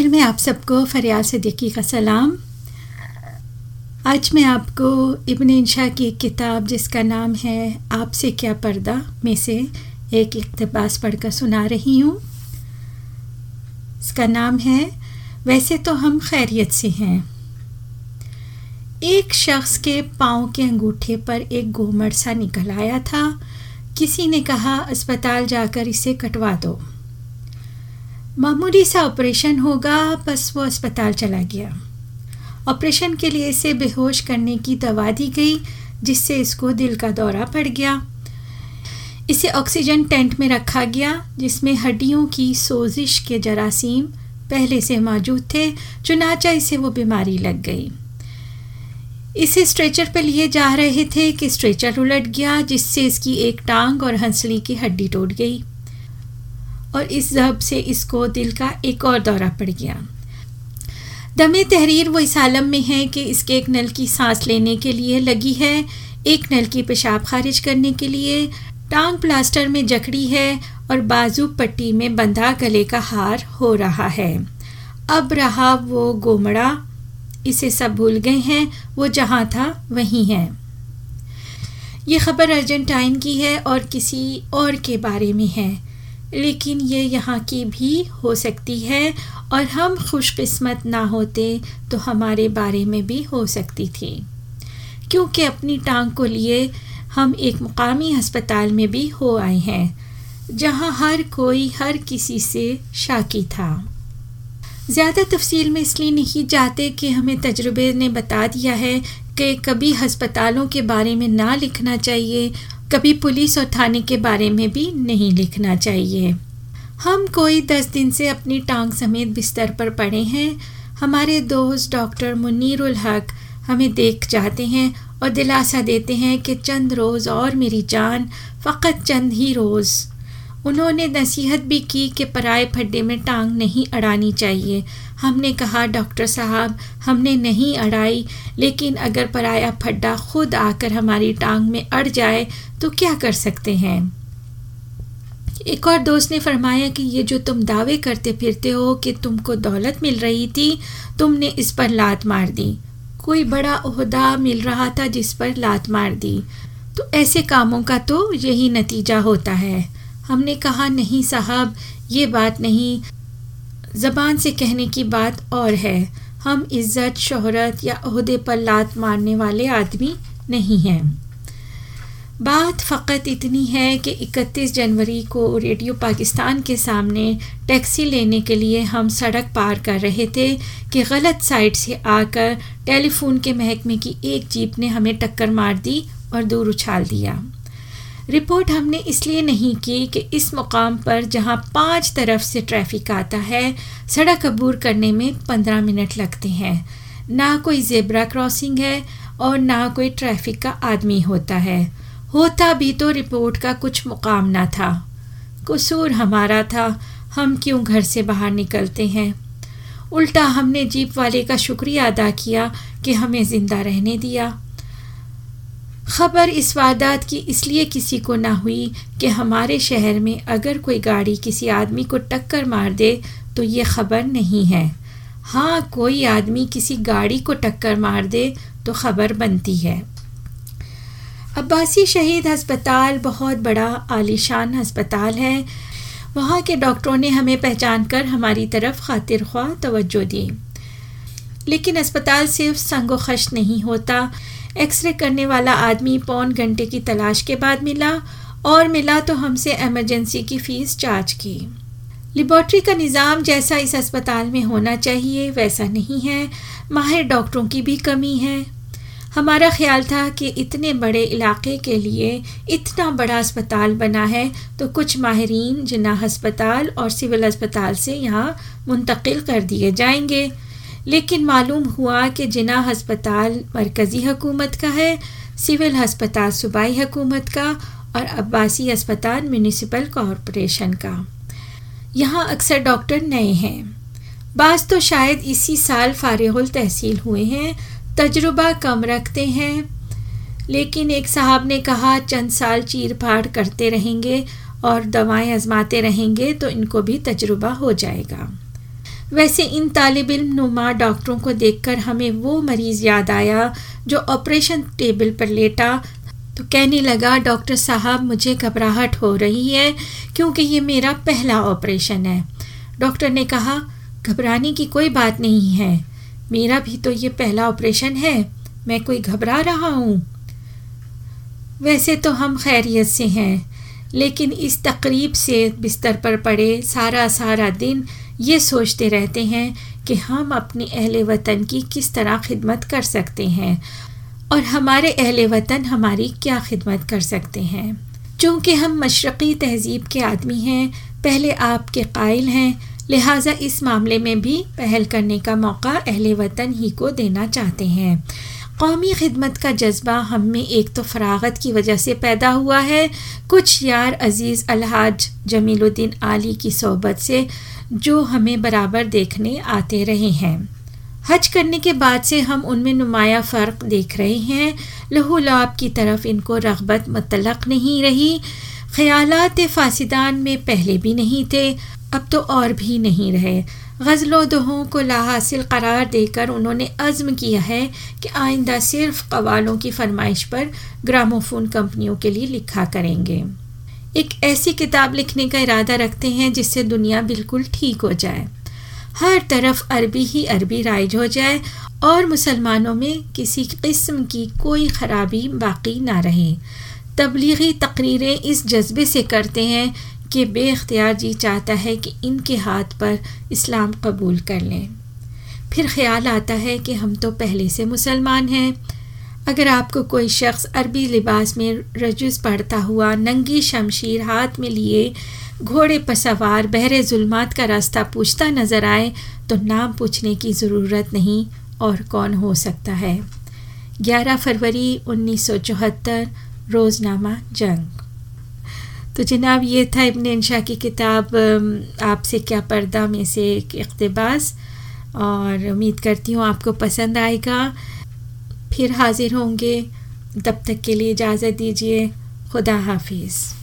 महफिल में आप सबको फरियाल सिद्दीकी का सलाम। आज मैं आपको इब्न इंशा की एक किताब जिसका नाम है आपसे क्या पर्दा में से एक इकतबास पढ़कर सुना रही हूँ। इसका नाम है, वैसे तो हम खैरियत से हैं। एक शख्स के पाँव के अंगूठे पर एक गोमड़ सा निकल आया था। किसी ने कहा, अस्पताल जाकर इसे कटवा दो। मामूली सा ऑपरेशन होगा, बस वो अस्पताल चला गया। ऑपरेशन के लिए इसे बेहोश करने की दवा दी गई, जिससे इसको दिल का दौरा पड़ गया। इसे ऑक्सीजन टेंट में रखा गया, जिसमें हड्डियों की सोजिश के जरासीम पहले से मौजूद थे चुनाचा इसे वो बीमारी लग गई। इसे स्ट्रेचर पर लिए जा रहे थे कि स्ट्रेचर उलट गया, जिससे इसकी एक टांग और हंसली की हड्डी टूट गई। और इस जब से इसको दिल का एक और दौरा पड़ गया। दमे तहरीर वो इस आलम में है कि इसके एक नल की सांस लेने के लिए लगी है, एक नल की पेशाब खारिज करने के लिए, टांग प्लास्टर में जकड़ी है और बाजू पट्टी में बंधा गले का हार हो रहा है। अब रहा वो गोमड़ा, इसे सब भूल गए हैं, वो जहाँ था वहीं है। ये खबर अर्जेंटाइन की है और किसी और के बारे में है। लेकिन ये यहाँ की भी हो सकती है और हम खुशकिस्मत ना होते तो हमारे बारे में भी हो सकती थी। क्योंकि अपनी टांग को लिए हम एक मुकामी अस्पताल में भी हो आए हैं, जहाँ हर कोई हर किसी से शाकी था। ज़्यादा तफसील में इसलिए नहीं जाते कि हमें तजुर्बे ने बता दिया है कि कभी हस्पतालों के बारे में ना लिखना चाहिए कभी पुलिस और थाने के बारे में भी नहीं लिखना चाहिए। हम कोई दस दिन से अपनी टांग समेत बिस्तर पर पड़े हैं। हमारे दोस्त डॉक्टर मुनीरुल हक हमें देख जाते हैं और दिलासा देते हैं कि चंद रोज़ और मेरी जान, फ़कत चंद ही रोज़। उन्होंने नसीहत भी की कि पराए फड्डे में टांग नहीं अड़ानी चाहिए। हमने कहा, डॉक्टर साहब, हमने नहीं अड़ाई, लेकिन अगर पराया फड्डा खुद आकर हमारी टांग में अड़ जाए तो क्या कर सकते हैं? एक और दोस्त ने फरमाया कि, ये जो तुम दावे करते फिरते हो कि तुमको दौलत मिल रही थी, तुमने इस पर लात मार दी। कोई बड़ा अहदा मिल रहा था जिस पर लात मार दी। तो ऐसे कामों का तो यही नतीजा होता है। हमने कहा, नहीं साहब, ये बात नहीं। ज़बान से कहने की बात और है। हम इज़्ज़त, शोहरत या अहदे पर लात मारने वाले आदमी नहीं हैं। बात फ़कत इतनी है कि 31 जनवरी को रेडियो पाकिस्तान के सामने टैक्सी लेने के लिए हम सड़क पार कर रहे थे कि गलत साइड से आकर टेलीफोन के महकमे की एक जीप ने हमें टक्कर मार दी और दूर उछाल दिया। रिपोर्ट हमने इसलिए नहीं की कि इस मुकाम पर जहाँ पाँच तरफ़ से ट्रैफ़िक आता है, सड़क अबूर करने में पंद्रह मिनट लगते हैं। ना कोई जेबरा क्रॉसिंग है और ना कोई ट्रैफ़िक का आदमी होता है। होता भी तो रिपोर्ट का कुछ मुकाम ना था। कसूर हमारा था, हम क्यों घर से बाहर निकलते हैं? उल्टा हमने जीप वाले का शुक्रिया अदा किया कि हमें ज़िंदा रहने दिया। खबर इस वारदात की इसलिए किसी को ना हुई कि हमारे शहर में अगर कोई गाड़ी किसी आदमी को टक्कर मार दे तो ये खबर नहीं है। हाँ कोई आदमी किसी गाड़ी को टक्कर मार दे तो खबर बनती है। अब्बासी शहीद अस्पताल बहुत बड़ा, आलीशान अस्पताल है। वहाँ के डॉक्टरों ने हमें पहचान कर हमारी तरफ़ खातिर ख्वा तवज्जो दी। लेकिन अस्पताल सिर्फ़ संगो खश नहीं होता। एक्सरे करने वाला आदमी पौन घंटे की तलाश के बाद मिला और मिला तो हमसे एमरजेंसी की फ़ीस चार्ज की। लेबॉर्ट्री का निज़ाम जैसा इस अस्पताल में होना चाहिए, वैसा नहीं है। माहिर डॉक्टरों की भी कमी है। हमारा ख्याल था कि इतने बड़े इलाके के लिए इतना बड़ा अस्पताल बना है तो कुछ माहरीन जिना अस्पताल और सिविल अस्पताल से यहाँ मुंतकिल कर दिए जाएँगे। लेकिन मालूम हुआ कि जिना हस्पताल मरकज़ी हकूमत का है, सिविल हस्पताल सूबाई हुकूमत का और अब्बासी अस्पताल म्यूनिसिपल कॉरपोरेशन का। यहाँ अक्सर डॉक्टर नए हैं। बाज़ तो शायद इसी साल फारगुल तहसील हुए हैं, तजुर्बा कम रखते हैं। लेकिन एक साहब ने कहा, चंद साल चीर फाड़ करते रहेंगे और दवाएँ आजमाते रहेंगे तो इनको भी तजुर्बा हो जाएगा। वैसे इन तालब इल्म नुमा डॉक्टरों को देखकर हमें वो मरीज़ याद आया जो ऑपरेशन टेबल पर लेटा। तो कहने लगा, डॉक्टर साहब, मुझे घबराहट हो रही है क्योंकि ये मेरा पहला ऑपरेशन है। डॉक्टर ने कहा, घबराने की कोई बात नहीं है। मेरा भी तो ये पहला ऑपरेशन है। मैं कोई घबरा रहा हूँ। वैसे तो हम खैरियत से हैं, लेकिन इस तकरीब से बिस्तर पर पड़े सारा सारा दिन ये सोचते रहते हैं कि हम अपने अहल वतन की किस तरह खिदमत कर सकते हैं और हमारे अहल वतन हमारी क्या खिदमत कर सकते हैं। चूँकि हम मशरक़ी तहज़ीब के आदमी हैं, पहले आपके कायल हैं, लिहाजा इस मामले में भी पहल करने का मौका अहल वतन ही को देना चाहते हैं। कौमी खिदमत का जज्बा हम में एक तो फरागत की वजह से पैदा हुआ है। कुछ यार अज़ीज़ अलहाज जमीलुद्दीन आली की सोबत से, जो हमें बराबर देखने आते रहे हैं। हज करने के बाद से हम उनमें नुमाया फ़र्क देख रहे हैं। लहू लाब की तरफ़ इनको रगबत मतलक नहीं रही। ख्यालात फासिदान में पहले भी नहीं थे। अब तो और भी नहीं रहे। गज़लों दोहों को लाहासिल करार देकर उन्होंने अज़म किया है कि आइंदा सिर्फ़ कवालों की फरमाइश पर ग्रामोफोन कंपनियों के लिए लिखा करेंगे। एक ऐसी किताब लिखने का इरादा रखते हैं जिससे दुनिया बिल्कुल ठीक हो जाए। हर तरफ़ अरबी ही अरबी राइज हो जाए और मुसलमानों में किसी किस्म की कोई ख़राबी बाकी ना रहे। तबलीगी तकरीरें इस जज्बे से करते हैं कि बेख्तियार जी चाहता है कि इनके हाथ पर इस्लाम कबूल कर लें। फिर ख्याल आता है कि हम तो पहले से मुसलमान हैं। अगर आपको कोई शख्स अरबी लिबास में रजुस पढ़ता हुआ नंगी शमशीर हाथ में लिए घोड़े पर सवार बहरे जुल्मात का रास्ता पूछता नज़र आए तो नाम पूछने की ज़रूरत नहीं और कौन हो सकता है? 11 फरवरी 1974 रोज़नामा जंग। तो जनाब, ये था इबन इंशा की किताब आपसे क्या पर्दा में से एक इकतबास, और उम्मीद करती हूँ आपको पसंद आएगा। फिर हाज़िर होंगे। तब तक के लिए इजाज़त दीजिए। खुदा हाफिज़।